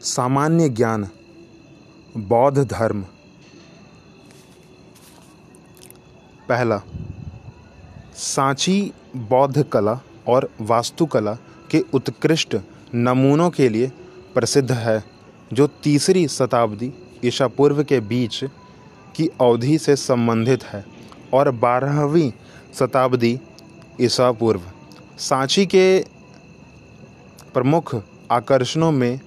सामान्य ज्ञान, बौद्ध धर्म। पहला, सांची बौद्ध कला और वास्तुकला के उत्कृष्ट नमूनों के लिए प्रसिद्ध है, जो तीसरी शताब्दी ईसा पूर्व के बीच की अवधि से संबंधित है और बारहवीं शताब्दी ईसा पूर्व। सांची के प्रमुख आकर्षणों में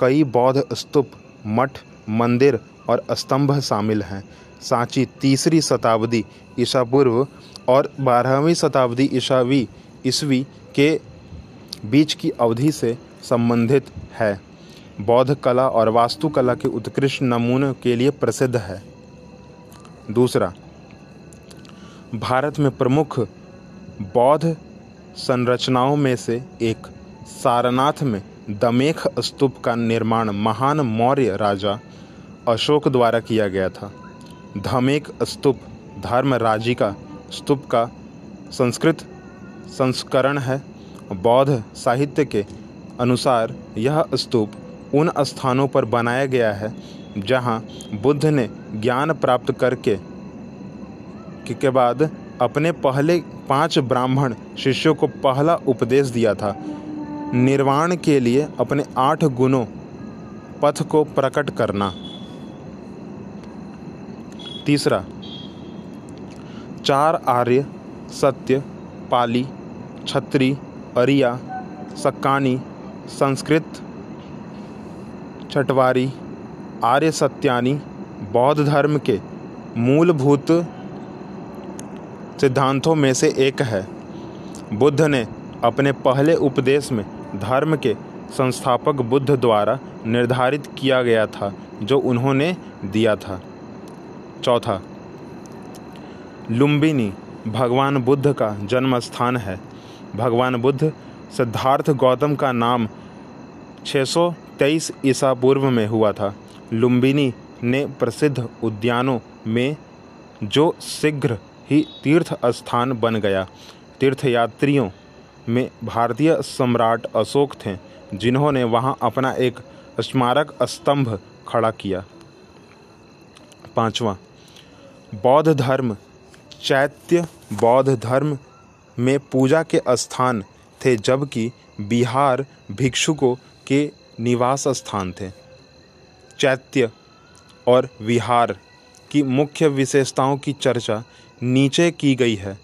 कई बौद्ध स्तूप, मठ, मंदिर और स्तंभ शामिल हैं। सांची तीसरी शताब्दी ईसा पूर्व और बारहवीं शताब्दी ईसावी ईस्वी के बीच की अवधि से संबंधित है। बौद्ध कला और वास्तुकला के उत्कृष्ट नमूनों के लिए प्रसिद्ध है। दूसरा, भारत में प्रमुख बौद्ध संरचनाओं में से एक सारनाथ में दमेख स्तूप का निर्माण महान मौर्य राजा अशोक द्वारा किया गया था। धमेक स्तूप धर्मराजिका स्तूप का संस्कृत संस्करण है। बौद्ध साहित्य के अनुसार यह स्तूप उन स्थानों पर बनाया गया है, जहाँ बुद्ध ने ज्ञान प्राप्त करके के बाद अपने पहले पाँच ब्राह्मण शिष्यों को पहला उपदेश दिया था। निर्वाण के लिए अपने आठ गुणों पथ को प्रकट करना। तीसरा, चार आर्य, सत्य, पाली, छत्री, अरिया सक्कानी संस्कृत छठवारी आर्य सत्यानी, बौद्ध धर्म के मूलभूत सिद्धांतों में से एक है। बुद्ध ने अपने पहले उपदेश में धर्म के संस्थापक बुद्ध द्वारा निर्धारित किया गया था, जो उन्होंने दिया था। चौथा, लुम्बिनी, भगवान बुद्ध का जन्म स्थान है। भगवान बुद्ध सिद्धार्थ गौतम का नाम 623 ईसा पूर्व में हुआ था। लुम्बिनी ने प्रसिद्ध उद्यानों में जो शीघ्र ही तीर्थ स्थान बन गया। तीर्थयात्रियों में भारतीय सम्राट अशोक थे, जिन्होंने वहाँ अपना एक स्मारक स्तंभ खड़ा किया। पांचवा, बौद्ध धर्म, चैत्य बौद्ध धर्म में पूजा के स्थान थे, जबकि बिहार भिक्षुकों के निवास स्थान थे। चैत्य और विहार की मुख्य विशेषताओं की चर्चा नीचे की गई है,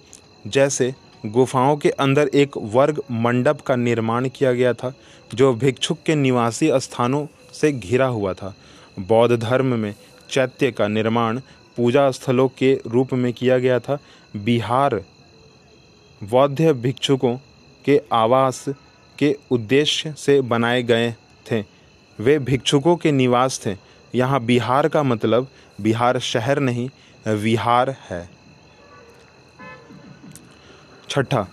जैसे गुफाओं के अंदर एक वर्ग मंडप का निर्माण किया गया था, जो भिक्षुक के निवासी स्थानों से घिरा हुआ था। बौद्ध धर्म में चैत्य का निर्माण पूजा स्थलों के रूप में किया गया था। बिहार बौद्ध भिक्षुकों के आवास के उद्देश्य से बनाए गए थे। वे भिक्षुकों के निवास थे। यहाँ बिहार का मतलब बिहार शहर नहीं, विहार है। छठा,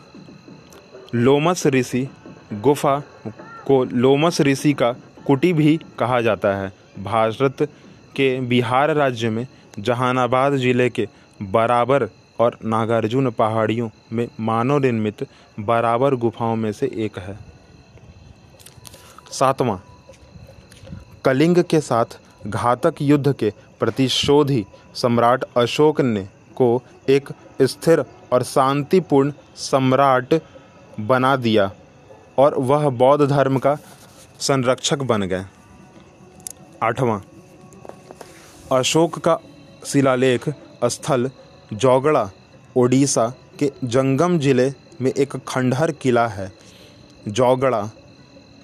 लोमस ऋषि, गुफा को लोमस ऋषि का कुटी भी कहा जाता है। भारत के बिहार राज्य में जहानाबाद ज़िले के बराबर और नागार्जुन पहाड़ियों में मानव निर्मित बराबर गुफाओं में से एक है। सातवां, कलिंग के साथ घातक युद्ध के प्रतिशोधी सम्राट अशोक ने को एक स्थिर और शांतिपूर्ण सम्राट बना दिया और वह बौद्ध धर्म का संरक्षक बन गए। आठवां, अशोक का शिलालेख स्थल जौगड़ा, ओडिशा के जंगम ज़िले में एक खंडहर किला है। जौगड़ा,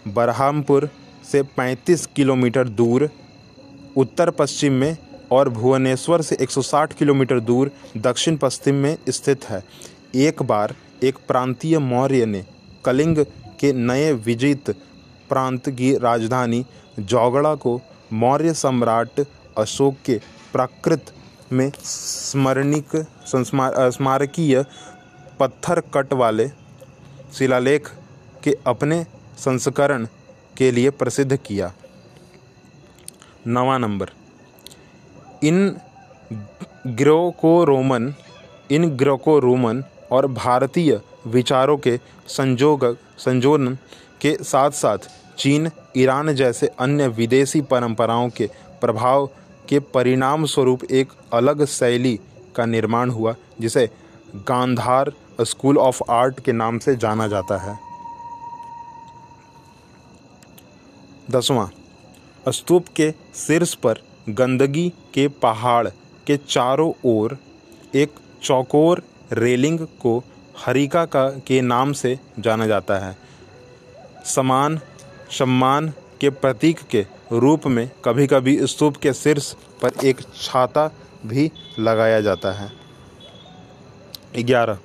बरहामपुर से 35 किलोमीटर दूर, उत्तर पश्चिम में और भुवनेश्वर से 160 किलोमीटर दूर दक्षिण पश्चिम में स्थित है। एक बार एक प्रांतीय मौर्य ने कलिंग के नए विजित प्रांत की राजधानी जौगड़ा को मौर्य सम्राट अशोक के प्राकृत में स्मरणिक स्मारकीय पत्थर कट वाले शिलालेख के अपने संस्करण के लिए प्रसिद्ध किया। नवा नंबर। इन ग्रोको रोमन इन ग्रोको रोमन और भारतीय विचारों के संजोग, संजोन के साथ साथ चीन, ईरान जैसे अन्य विदेशी परंपराओं के प्रभाव के परिणाम स्वरूप एक अलग शैली का निर्माण हुआ, जिसे गांधार स्कूल ऑफ़ आर्ट के नाम से जाना जाता है। दसवां, स्तूप के शीर्ष पर गंदगी के पहाड़ के चारों ओर एक चौकोर रेलिंग को हरिका का, के नाम से जाना जाता है। समान, सम्मान के प्रतीक के रूप में कभी कभी स्तूप के शीर्ष पर एक छाता भी लगाया जाता है। ग्यारह।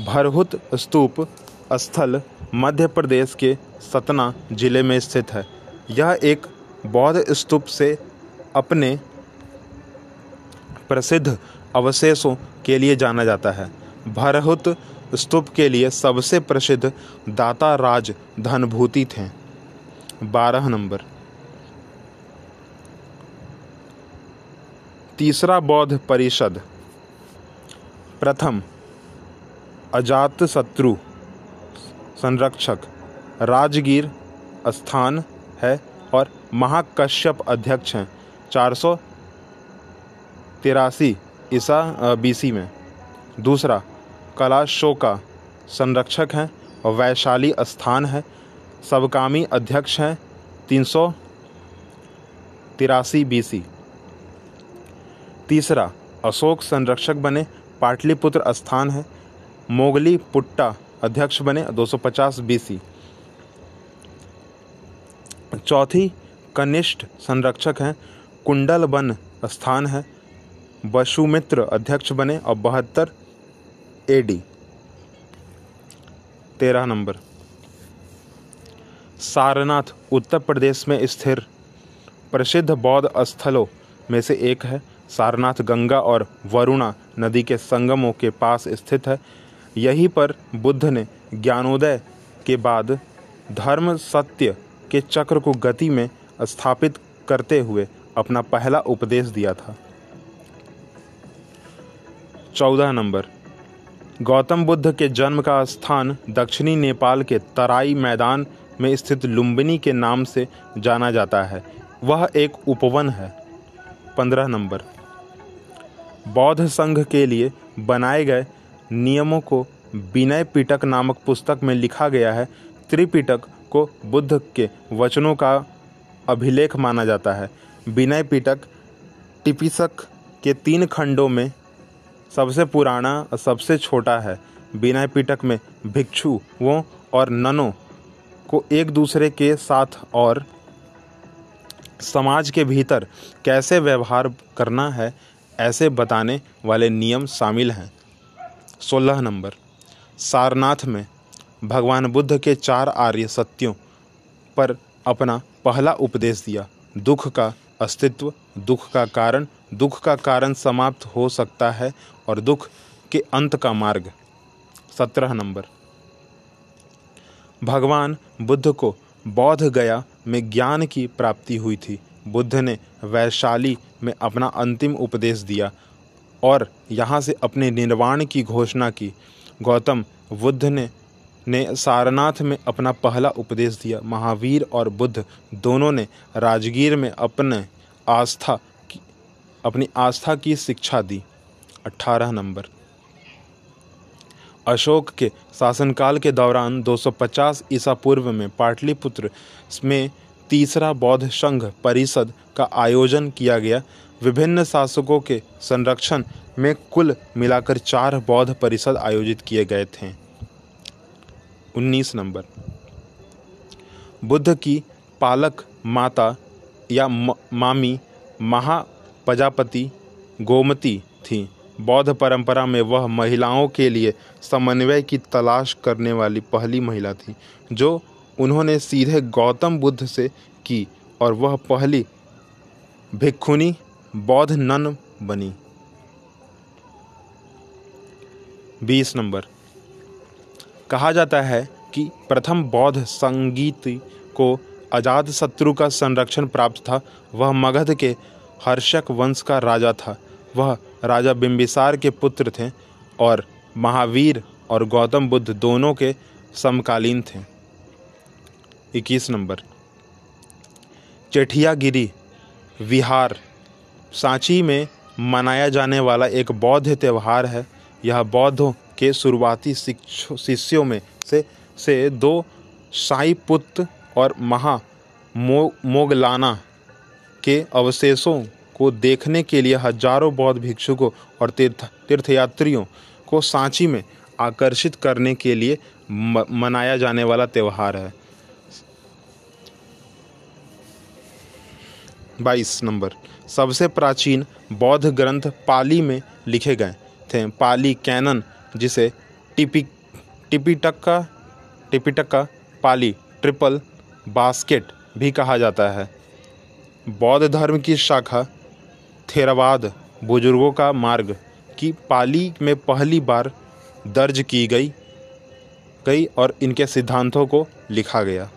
भरहुत स्तूप स्थल मध्य प्रदेश के सतना ज़िले में स्थित है। यह एक बौद्ध स्तूप से अपने प्रसिद्ध अवशेषों के लिए जाना जाता है। भरहुत स्तूप के लिए सबसे प्रसिद्ध दाता राज धनभूति थे। बारह नंबर। तीसरा बौद्ध परिषद। प्रथम अजात शत्रु संरक्षक। राजगीर स्थान है। महाकश्यप अध्यक्ष हैं। चार सौ तिरासी ईसा बीसी में। दूसरा, कलाशोका संरक्षक हैं, वैशाली स्थान है। सबकामी अध्यक्ष हैं, तीन सौ तिरासी बीसी। तीसरा, अशोक संरक्षक बने, पाटलिपुत्र स्थान है। मोगली पुट्टा अध्यक्ष बने 250 बीसी। चौथी कनिष्ठ संरक्षक हैं कुंडल वन स्थान है बशुमित्र अध्यक्ष बने और बहत्तर एडी तेरह नंबर। सारनाथ उत्तर प्रदेश में स्थिर। प्रसिद्ध बौद्ध स्थलों में से एक है। सारनाथ गंगा और वरुणा नदी के संगमों के पास स्थित है। यहीं पर बुद्ध ने ज्ञानोदय के बाद धर्म सत्य के चक्र को गति में स्थापित करते हुए अपना पहला उपदेश दिया था। चौदह नंबर। गौतम बुद्ध के जन्म का स्थान दक्षिणी नेपाल के तराई मैदान में स्थित लुम्बिनी के नाम से जाना जाता है। वह एक उपवन है। पंद्रह नंबर। बौद्ध संघ के लिए बनाए गए नियमों को विनय पिटक नामक पुस्तक में लिखा गया है। त्रिपिटक को बुद्ध के वचनों का अभिलेख माना जाता है। विनय पिटक टिपिसक के तीन खंडों में सबसे पुराना और सबसे छोटा है। विनय पिटक में भिक्षुओं और ननों को एक दूसरे के साथ और समाज के भीतर कैसे व्यवहार करना है, ऐसे बताने वाले नियम शामिल हैं। सोलह नंबर। सारनाथ में भगवान बुद्ध के चार आर्य सत्यों पर अपना पहला उपदेश दिया। दुख का अस्तित्व, दुख का कारण, दुख का कारण समाप्त हो सकता है और दुख के अंत का मार्ग। सत्रह नंबर। भगवान बुद्ध को बौद्ध गया में ज्ञान की प्राप्ति हुई थी। बुद्ध ने वैशाली में अपना अंतिम उपदेश दिया और यहाँ से अपने निर्वाण की घोषणा की। गौतम बुद्ध ने ने सारनाथ में अपना पहला उपदेश दिया। महावीर और बुद्ध दोनों ने राजगीर में अपने आस्था की अपनी आस्था की शिक्षा दी। अठारह नंबर। अशोक के शासनकाल के दौरान 250 ईसा पूर्व में पाटलिपुत्र में तीसरा बौद्ध संघ परिषद का आयोजन किया गया। विभिन्न शासकों के संरक्षण में कुल मिलाकर चार बौद्ध परिषद आयोजित किए गए थे। उन्नीस नंबर। बुद्ध की पालक माता या म, मामी महाप्रजापति गोमती थी। बौद्ध परंपरा में वह महिलाओं के लिए समन्वय की तलाश करने वाली पहली महिला थी जो उन्होंने सीधे गौतम बुद्ध से की और वह पहली भिक्षुनी बौद्ध नन बनी। बीस नंबर। कहा जाता है कि प्रथम बौद्ध संगीत को अजात शत्रु का संरक्षण प्राप्त था। वह मगध के हर्षक वंश का राजा था। वह राजा बिंबिसार के पुत्र थे और महावीर और गौतम बुद्ध दोनों के समकालीन थे। इक्कीस नंबर। चेठियागिरी, विहार। सांची में मनाया जाने वाला एक बौद्ध त्यौहार है। यह बौद्धों के शुरुआती शिष्यों में से से दो साईपुत्र और महा मो मोगलाना के अवशेषों को देखने के लिए हज़ारों बौद्ध भिक्षुकों और तीर्थ तीर्थयात्रियों को सांची में आकर्षित करने के लिए म, मनाया जाने वाला त्यौहार है। बाईस नंबर। सबसे प्राचीन बौद्ध ग्रंथ पाली में लिखे गए थे। पाली कैनन जिसे टिपी, टिपिटक्का टिपिटक्का, पाली, ट्रिपल, बास्केट भी कहा जाता है। बौद्ध धर्म की शाखा, थेरावाद, बुज़ुर्गों का मार्ग की पाली में पहली बार दर्ज की गई गई और इनके सिद्धांतों को लिखा गया।